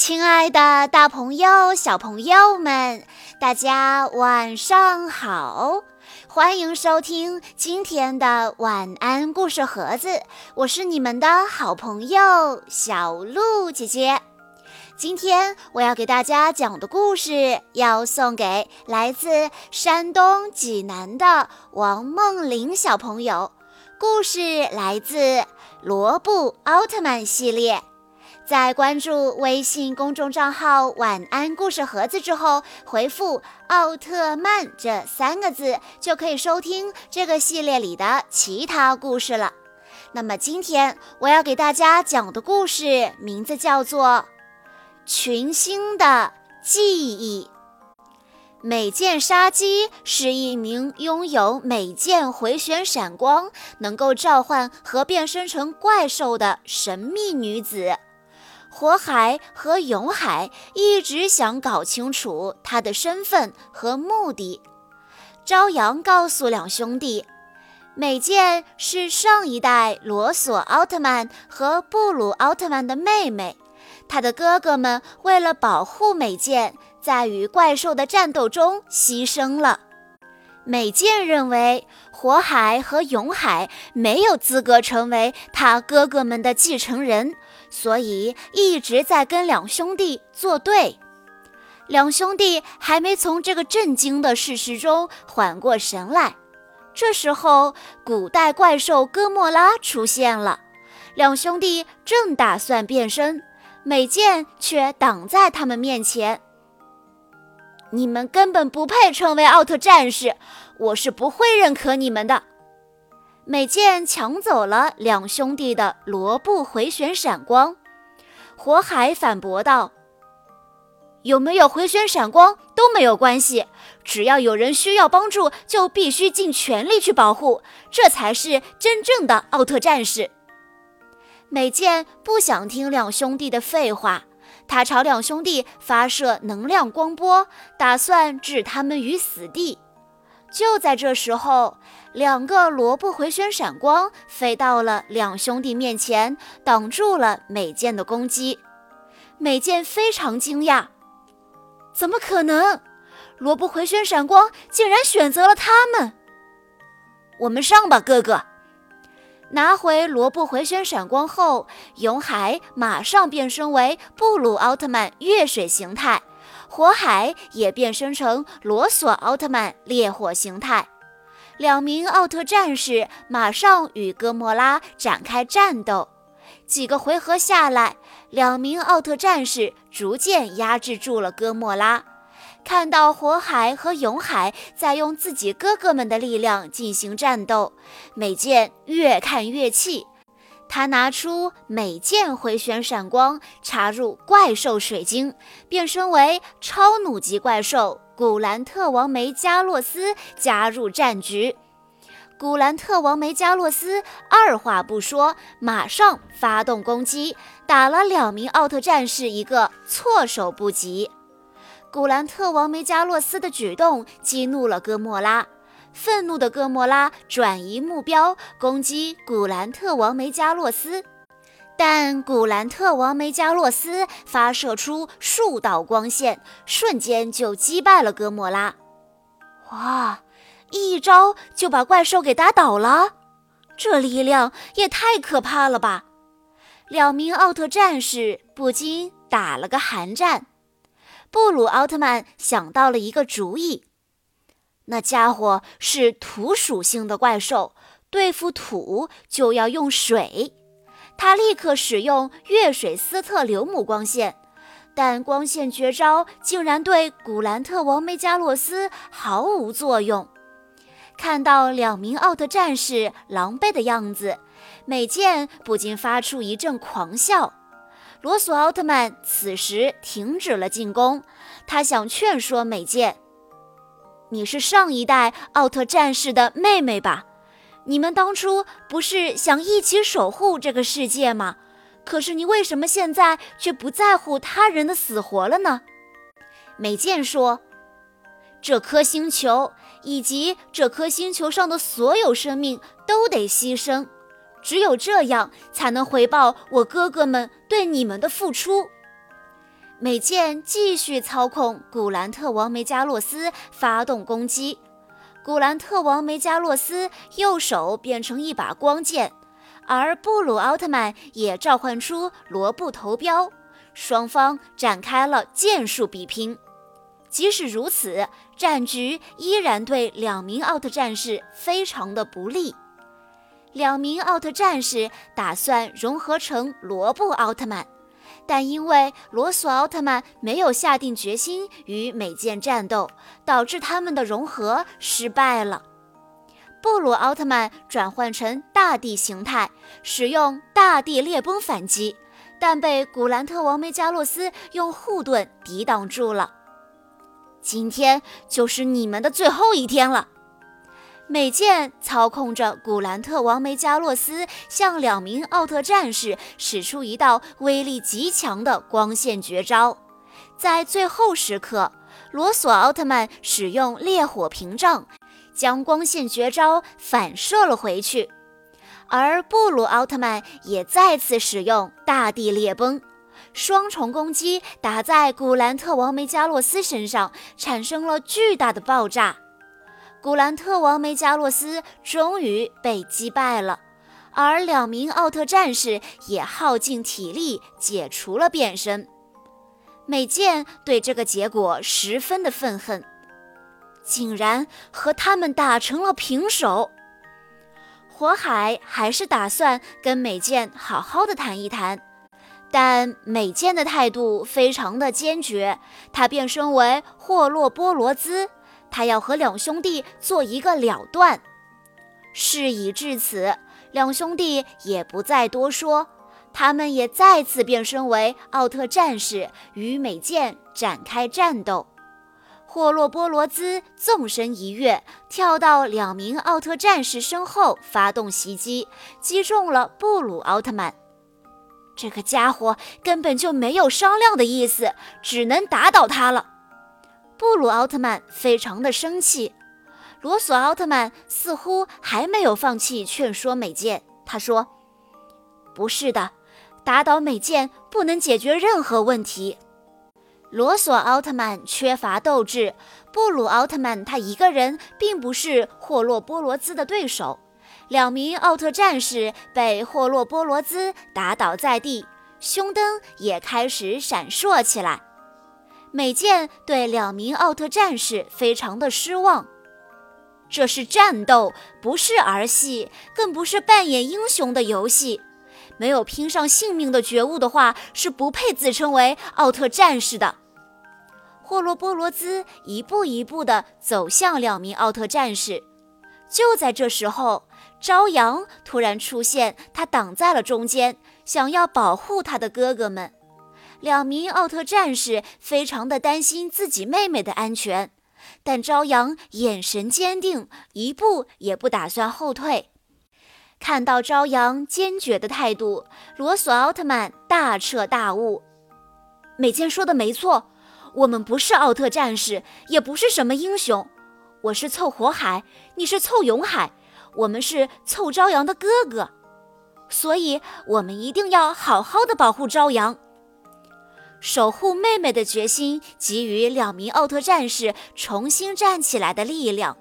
亲爱的，大朋友、小朋友们，大家晚上好！欢迎收听今天的晚安故事盒子，我是你们的好朋友小鹿姐姐。今天我要给大家讲的故事，要送给来自山东济南的王梦玲小朋友。故事来自《罗布奥特曼》系列。在关注微信公众账号“晚安故事盒子”之后，回复“奥特曼”这三个字，就可以收听这个系列里的其他故事了。那么今天我要给大家讲的故事名字叫做《群星的记忆》。美剑杀机是一名拥有美剑回旋闪光、能够召唤和变身成怪兽的神秘女子。火海和永海一直想搞清楚他的身份和目的。朝阳告诉两兄弟，美剑是上一代罗索奥特曼和布鲁奥特曼的妹妹，他的哥哥们为了保护美剑，在与怪兽的战斗中牺牲了。美剑认为火海和永海没有资格成为他哥哥们的继承人。所以一直在跟两兄弟作对，两兄弟还没从这个震惊的事实中缓过神来。这时候，古代怪兽哥莫拉出现了，两兄弟正打算变身，美剑却挡在他们面前：“你们根本不配成为奥特战士，我是不会认可你们的。”美剑抢走了两兄弟的罗布回旋闪光，火海反驳道：“有没有回旋闪光都没有关系，只要有人需要帮助，就必须尽全力去保护，这才是真正的奥特战士。”美剑不想听两兄弟的废话，他朝两兄弟发射能量光波，打算置他们于死地。就在这时候，两个罗布回旋闪光飞到了两兄弟面前，挡住了美剑的攻击。美剑非常惊讶，怎么可能？罗布回旋闪光竟然选择了他们！我们上吧，哥哥！拿回罗布回旋闪光后，永海马上变身为布鲁奥特曼月水形态。火海也变身成罗索奥特曼烈火形态，两名奥特战士马上与哥莫拉展开战斗。几个回合下来，两名奥特战士逐渐压制住了哥莫拉。看到火海和永海在用自己哥哥们的力量进行战斗，美剑越看越气。他拿出美剑回旋闪光，插入怪兽水晶，变身为超弩级怪兽古兰特王梅加洛斯，加入战局。古兰特王梅加洛斯二话不说，马上发动攻击，打了两名奥特战士一个措手不及。古兰特王梅加洛斯的举动激怒了哥莫拉。愤怒的哥莫拉转移目标，攻击古兰特王梅加洛斯，但古兰特王梅加洛斯发射出数道光线，瞬间就击败了哥莫拉。哇，一招就把怪兽给打倒了，这力量也太可怕了吧！两名奥特战士不禁打了个寒战。布鲁奥特曼想到了一个主意。那家伙是土属性的怪兽，对付土就要用水。他立刻使用月水斯特流姆光线，但光线绝招竟然对古兰特王梅加洛斯毫无作用。看到两名奥特战士狼狈的样子，美剑不禁发出一阵狂笑。罗索奥特曼此时停止了进攻，他想劝说美剑。你是上一代奥特战士的妹妹吧？你们当初不是想一起守护这个世界吗？可是你为什么现在却不在乎他人的死活了呢？美剑说：“这颗星球以及这颗星球上的所有生命都得牺牲，只有这样才能回报我哥哥们对你们的付出。”美剑继续操控古兰特王梅加洛斯发动攻击。古兰特王梅加洛斯右手变成一把光剑，而布鲁奥特曼也召唤出罗布头镖，双方展开了剑术比拼。即使如此，战局依然对两名奥特战士非常的不利。两名奥特战士打算融合成罗布奥特曼。但因为罗索奥特曼没有下定决心与美剑战斗，导致他们的融合失败了。布鲁奥特曼转换成大地形态，使用大地裂崩反击，但被古兰特王梅加洛斯用护盾抵挡住了。今天就是你们的最后一天了。美剑操控着古兰特王梅加洛斯，向两名奥特战士使出一道威力极强的光线绝招。在最后时刻，罗索奥特曼使用烈火屏障，将光线绝招反射了回去。而布鲁奥特曼也再次使用大地裂崩，双重攻击打在古兰特王梅加洛斯身上，产生了巨大的爆炸。古兰特王梅加洛斯终于被击败了，而两名奥特战士也耗尽体力解除了变身。美剑对这个结果十分的愤恨，竟然和他们打成了平手。火海还是打算跟美剑好好的谈一谈，但美剑的态度非常的坚决，他变身为霍洛波罗兹。他要和两兄弟做一个了断。事已至此，两兄弟也不再多说，他们也再次变身为奥特战士，与美剑展开战斗。霍洛波罗兹纵身一跃，跳到两名奥特战士身后，发动袭击，击中了布鲁奥特曼。这个家伙根本就没有商量的意思，只能打倒他了。布鲁奥特曼非常的生气，罗索奥特曼似乎还没有放弃劝说美剑。他说：“不是的，打倒美剑不能解决任何问题。罗索奥特曼缺乏斗志，布鲁奥特曼他一个人并不是霍洛波罗兹的对手。两名奥特战士被霍洛波罗兹打倒在地，胸灯也开始闪烁起来。”美剑对两名奥特战士非常的失望，这是战斗，不是儿戏，更不是扮演英雄的游戏。没有拼上性命的觉悟的话，是不配自称为奥特战士的。霍罗波罗兹一步一步地走向两名奥特战士，就在这时候，朝阳突然出现，他挡在了中间，想要保护他的哥哥们。两名奥特战士非常的担心自己妹妹的安全，但朝阳眼神坚定，一步也不打算后退。看到朝阳坚决的态度，罗索奥特曼大彻大悟：美剑说的没错，我们不是奥特战士，也不是什么英雄。我是凑火海，你是凑永海，我们是凑朝阳的哥哥，所以我们一定要好好的保护朝阳。守护妹妹的决心给予两名奥特战士重新站起来的力量。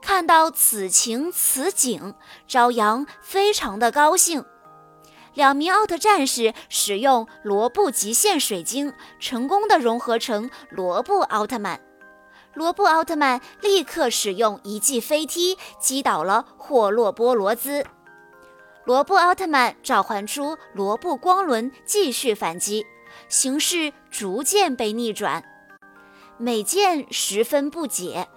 看到此情此景，朝阳非常的高兴。两名奥特战士使用罗布极限水晶，成功的融合成罗布奥特曼。罗布奥特曼立刻使用一记飞踢击倒了霍洛波罗兹。罗布奥特曼召唤出罗布光轮，继续反击。形势逐渐被逆转，美剑十分不解：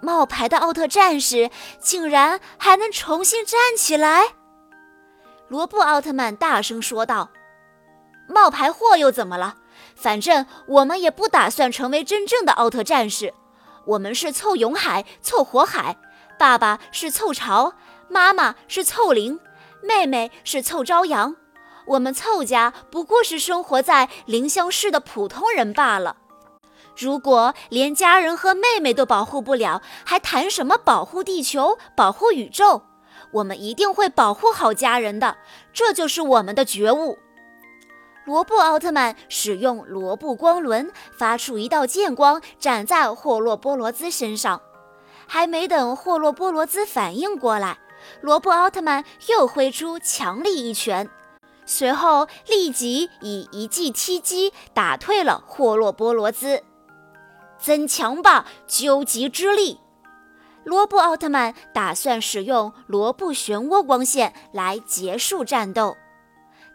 冒牌的奥特战士竟然还能重新站起来？罗布奥特曼大声说道：“冒牌货又怎么了？反正我们也不打算成为真正的奥特战士。我们是凑永海、凑火海，爸爸是凑潮，妈妈是凑灵，妹妹是凑朝阳。”我们凑家不过是生活在临湘市的普通人罢了。如果连家人和妹妹都保护不了，还谈什么保护地球、保护宇宙？我们一定会保护好家人的，这就是我们的觉悟。罗布奥特曼使用罗布光轮，发出一道剑光，斩在霍洛波罗兹身上。还没等霍洛波罗兹反应过来，罗布奥特曼又挥出强力一拳，随后立即以一记踢击打退了霍洛波罗兹。增强吧，究极之力！罗布奥特曼打算使用罗布漩涡光线来结束战斗。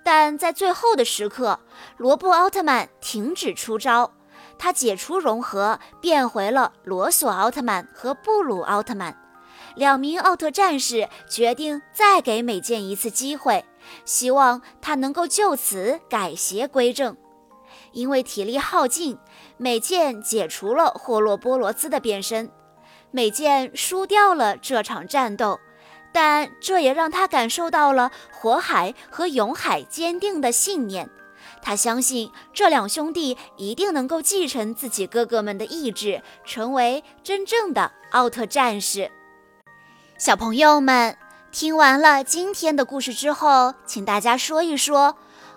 但在最后的时刻，罗布奥特曼停止出招，他解除融合，变回了罗索奥特曼和布鲁奥特曼。两名奥特战士决定再给美剑一次机会，希望他能够就此改邪归正。因为体力耗尽，美剑解除了霍洛波罗兹的变身，美剑输掉了这场战斗。但这也让他感受到了火海和永海坚定的信念。他相信这两兄弟一定能够继承自己哥哥们的意志，成为真正的奥特战士。小朋友们，听完了今天的故事之后，请大家说一说，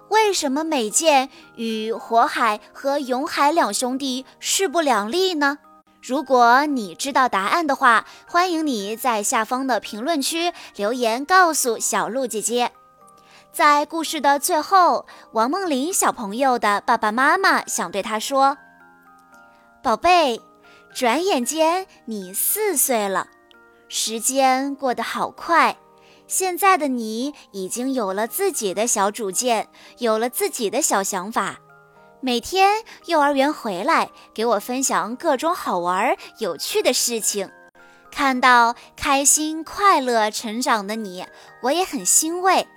为什么美剑与火海和永海两兄弟势不两立呢？如果你知道答案的话，欢迎你在下方的评论区留言告诉小鹿姐姐。在故事的最后，王梦玲小朋友的爸爸妈妈想对他说：“宝贝，转眼间你四岁了，时间过得好快。现在的你已经有了自己的小主见，有了自己的小想法。”每天幼儿园回来，给我分享各种好玩有趣的事情。看到开心快乐成长的你，我也很欣慰。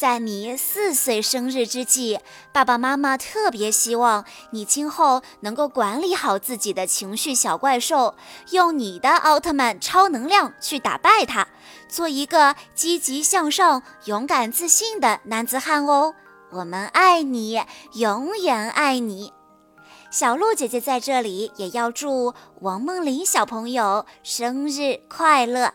在你四岁生日之际，爸爸妈妈特别希望你今后能够管理好自己的情绪小怪兽，用你的奥特曼超能量去打败它，做一个积极向上、勇敢自信的男子汉哦。我们爱你，永远爱你。小鹿姐姐在这里也要祝王梦玲小朋友生日快乐。